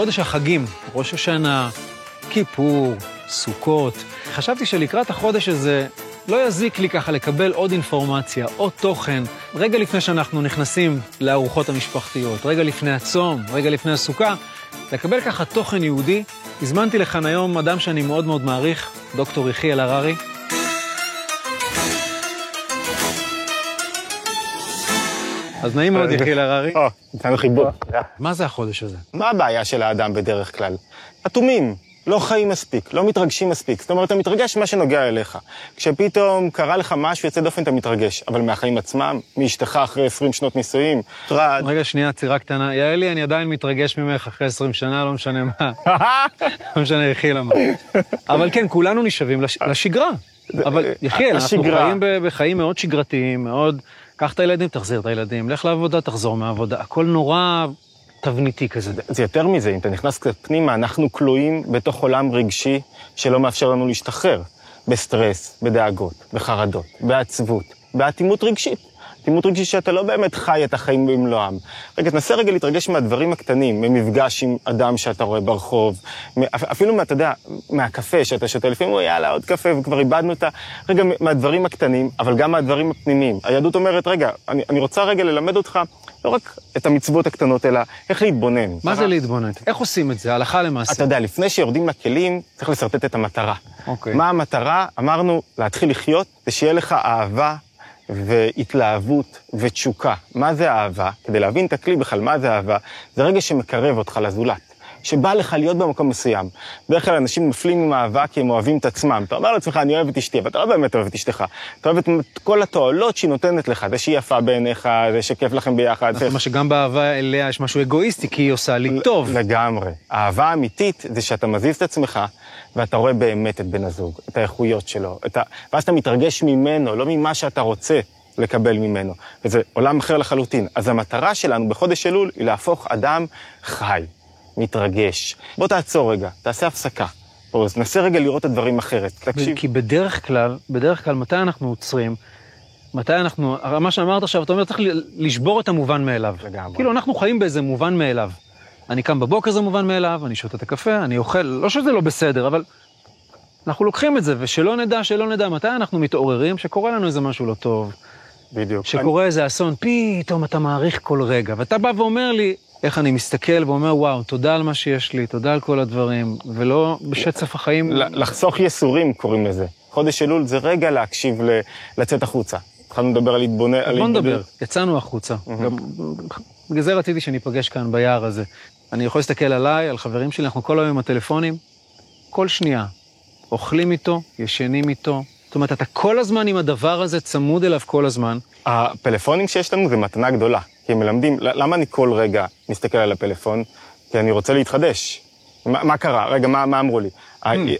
חודש החגים, ראש השנה, כיפור, סוכות. חשבתי שלקראת החודש הזה לא יזיק לי ככה לקבל עוד אינפורמציה, עוד תוכן, רגע לפני שאנחנו נכנסים לארוחות המשפחתיות, רגע לפני הצום, רגע לפני הסוכה, לקבל ככה תוכן יהודי. הזמנתי לכאן היום אדם שאני מאוד מאוד מעריך, דוקטור יחיאל הררי. אז נעים מאוד, יחיאל הררי. או, נתנו חיבוק. מה זה החודש הזה? מה הבעיה של האדם בדרך כלל? אטומים, לא חיים מספיק, לא מתרגשים מספיק. זאת אומרת, אתה מתרגש מה שנוגע אליך. כשפתאום קרה לך משהו יוצא דופן, אתה מתרגש. אבל מהחיים עצמם, מאשתך אחרי 20 שנות נישואים, טרד. רגע, שנייה, עצירה קטנה. יעלי, אני עדיין מתרגש ממך אחרי 20 שנה, לא משנה מה. לא משנה, יחיאל אמר. אבל כן, כולנו נשאבים לש... לשגרה. אבל יחיאל, אנחנו. חיים ב- בחיים מאוד שגרתיים, מאוד... קח את הילדים, תחזיר את הילדים, לך לעבודה, תחזור מהעבודה. הכל נורא תבניתי כזה. זה יותר מזה, אם אתה נכנס קצת פנימה, אנחנו כלואים בתוך עולם רגשי שלא מאפשר לנו להשתחרר. בסטרס, בדאגות, בחרדות, בעצבות, באטימות רגשית. אטימות רגשית שאתה לא באמת חי את החיים במלואם. רגע, תנסה רגע להתרגש מהדברים הקטנים, ממפגש עם אדם שאתה רואה ברחוב, אפילו, אתה יודע, מהקפה שאתה שותה, לפעמים הוא יאללה, עוד קפה, וכבר איבדנו את ה... רגע, מהדברים הקטנים, אבל גם מהדברים הפנימיים. היהדות אומרת, רגע, אני, אני רוצה רגע ללמד אותך לא רק את המצוות הקטנות, אלא איך להתבונן. מה זה להתבונן? איך עושים את זה, הלכה למעשה? אתה יודע, לפני שיורדים לכלים, צריך לשרטט את המטרה. אוקיי. מה המטרה? אמרנו, להתחיל לחיות, זה שיהיה לך אהבה והתלהבות ותשוקה. מה זה אהבה? כדי להבין את הכלי בכלל, מה זה אהבה? זה רגע שמקרב אותך לזולת. שבא לך להיות במקום מסוים. בדרך כלל אנשים נופלים עם אהבה כי הם אוהבים את עצמם. אתה אומר לעצמך, אני אוהב את אשתי, אבל אתה לא באמת אוהב את אשתך. אתה אוהב את כל התועלות שהיא נותנת לך, זה שהיא יפה בעיניך, זה שכיף לכם ביחד. זאת אומרת שגם באהבה אליה יש משהו אגואיסטי, כי היא עושה לי טוב. לגמרי. אהבה אמיתית זה שאתה מזיז את עצמך ואתה רואה באמת את בן הזוג, את האיכויות שלו, את ה... ואז אתה מתרגש ממנו, לא ממה שאתה רוצה לקבל ממנו. וזה עולם אחר לחלוטין. אז המטרה שלנו בחודש אלול היא להפוך אדם חי, מתרגש. בוא תעצור רגע, תעשה הפסקה. אז נסה רגע לראות את הדברים אחרת. תקשיב. כי בדרך כלל, בדרך כלל, מתי אנחנו עוצרים? מתי אנחנו, מה שאמרת עכשיו, אתה אומר, צריך לשבור את המובן מאליו. לגמרי. כאילו, אנחנו חיים באיזה מובן מאליו. אני קם בבוקר זה מובן מאליו, אני שותה את הקפה, אני אוכל, לא שזה לא בסדר, אבל אנחנו לוקחים את זה, ושלא נדע, שלא נדע, מתי אנחנו מתעוררים, שקורה לנו איזה משהו לא טוב, בדיוק. שקורה איזה אסון, פתאום אתה מעריך כל רגע, ואתה בא ואומר לי, איך אני מסתכל ואומר, וואו, תודה על מה שיש לי, תודה על כל הדברים, ולא בשצף החיים. לחסוך ייסורים קוראים לזה. חודש אלול זה רגע להקשיב, ל- לצאת החוצה. התחלנו לדבר על להתבונן. על בוא נדבר. יצאנו החוצה. גם, בגלל זה רציתי שניפגש כאן ביער הזה. אני יכול להסתכל עליי, על חברים שלי, אנחנו כל היום עם הטלפונים, כל שנייה. אוכלים איתו, ישנים איתו. זאת אומרת, אתה כל הזמן עם הדבר הזה, צמוד אליו כל הזמן. הפלאפונים שיש לנו זה מתנה גדולה, כי הם מלמדים, למה אני כל רגע מסתכל על הפלאפון? כי אני רוצה להתחדש. מה, מה קרה? רגע, מה, מה אמרו לי?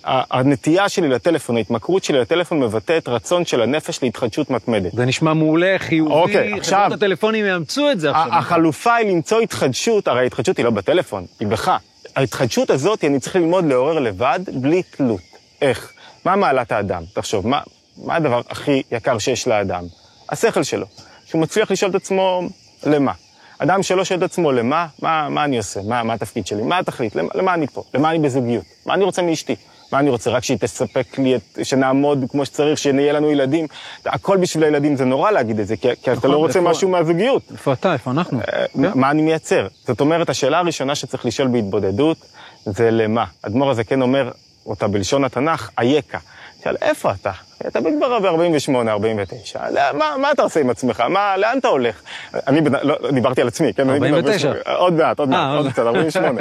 ה- הנטייה שלי לטלפון, ההתמכרות שלי לטלפון מבטאת רצון של הנפש להתחדשות מתמדת. זה נשמע מעולה, חיובי, אוקיי, עכשיו- חברות הטלפונים יאמצו את זה עכשיו. החלופה היא למצוא התחדשות, הרי ההתחדשות היא לא בטלפון, היא בך. ההתחדשות הזאת, אני צריך ללמוד לעורר לבד, בלי תלות. איך? מה מעלת האדם? תחשוב, מה, מה הדבר הכי יקר שיש לאדם? השכל שלו. שהוא מצליח לשאול את עצמו, למה? אדם שלא שואל את עצמו, למה? מה, מה אני עושה? מה, מה התפקיד שלי? מה התכלית? למה, למה אני פה? למה אני בזוגיות? מה אני רוצה מאשתי? מה אני רוצה? רק שהיא תספק לי, את, שנעמוד כמו שצריך, שנהיה לנו ילדים? הכל בשביל הילדים, זה נורא להגיד את זה, כי, כי אתה נכון, לא רוצה איפה- משהו מהזוגיות. איפה אתה? איפה אנחנו? אה, כן. מה אני מייצר? זאת אומרת, השאלה הראשונה שצריך לשאול בהתבודדות זה למה. אדמו"ר הזקן אומר אותה בלשון התנ"ך, אייכה. שאל, איפה אתה? אתה כבר ב-48, 49. מה, מה אתה עושה עם עצמך? מה, לאן אתה הולך? אני בן- לא, דיברתי על עצמי, כן? אני בן 49. 48. עוד מעט, עוד אה, מעט, עוד עוד- קצת, 48.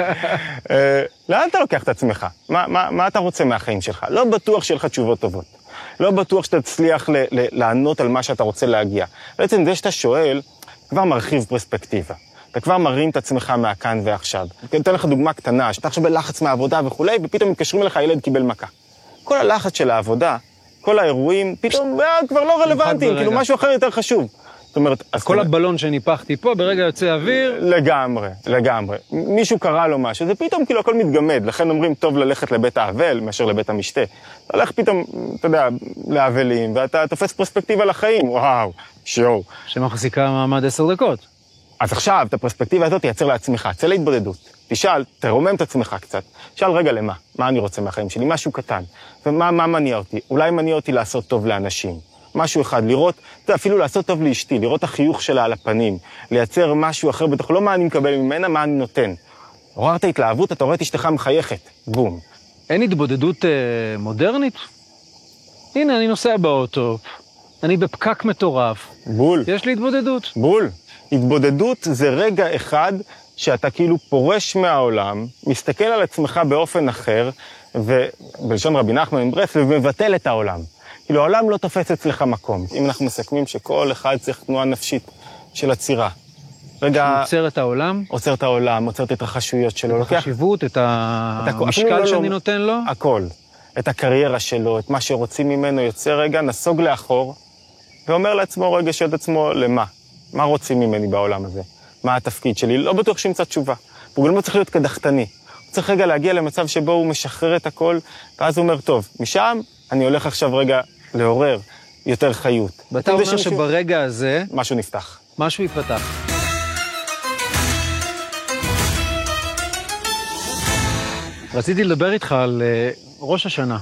אה, לאן אתה לוקח את עצמך? מה, מה, מה אתה רוצה מהחיים שלך? לא בטוח שיהיה לך תשובות טובות. לא בטוח שתצליח ל- ל- לענות על מה שאתה רוצה להגיע. בעצם זה שאתה שואל, כבר מרחיב פרספקטיבה. אתה כבר מרים את עצמך מהכאן ועכשיו. אני אתן לך דוגמה קטנה, שאתה עכשיו בלחץ מהעבודה וכולי, ופתאום מתקשרים אליך, הילד קיבל מכה. כל הלחץ של העבודה, כל האירועים, פתאום אה, כבר לא רלוונטיים. כאילו משהו אחר יותר חשוב. זאת אומרת, אז כל הבלון שניפחתי פה, ברגע יוצא אוויר, לגמרי, לגמרי. מישהו קרא לו משהו, זה פתאום כאילו הכל מתגמד, לכן אומרים טוב ללכת לבית האבל מאשר לבית המשתה. אתה הולך פתאום, אתה יודע, לאבלים, ואתה תופס פרספקטיבה לחיים, וואו, שואו. שמחזיקה מעמד עשר דקות. אז עכשיו, את הפרספקטיבה הזאת תייצר לעצמך, צא להתבודדות. תשאל, תרומם את עצמך קצת. תשאל, רגע, למה? מה אני רוצה מהחיים שלי? משהו קטן. ומה מה מניע אותי? אולי מניע אותי לעשות טוב לאנשים. משהו אחד, לראות, אתה יודע, אפילו לעשות טוב לאשתי, לראות החיוך שלה על הפנים, לייצר משהו אחר בתוך, לא מה אני מקבל ממנה, מה אני נותן. עוררת התלהבות, אתה רואה את אשתך מחייכת, בום. אין התבודדות אה, מודרנית? הנה, אני נוסע באוטו, אני בפקק מטורף, בול. יש לי התבודדות. בול. התבודדות זה רגע אחד שאתה כאילו פורש מהעולם, מסתכל על עצמך באופן אחר, ובלשון רבי נחמן מברסלב, מבטל את העולם. כאילו, העולם לא תופס אצלך מקום. אם אנחנו מסכמים שכל אחד צריך תנועה נפשית של עצירה. רגע, עוצר את העולם, עוצר את העולם, עוצר את ההתרחשויות שלו, את החשיבות, את המשקל לא- שאני לא- נותן לו. הכל. את הקריירה שלו, את מה שרוצים ממנו, יוצא רגע, נסוג לאחור, ואומר לעצמו רגע, שואל את עצמו, למה? מה רוצים ממני בעולם הזה? מה התפקיד שלי? לא בטוח שימצא תשובה. והוא גם לא צריך להיות קדחתני. הוא צריך רגע להגיע למצב שבו הוא משחרר את הכל, ואז הוא אומר, טוב, משם אני הולך עכשיו רגע לעורר יותר חיות. ואתה אומר שברגע הזה משהו נפתח. משהו ייפתח. רציתי לדבר איתך על אה, ראש השנה.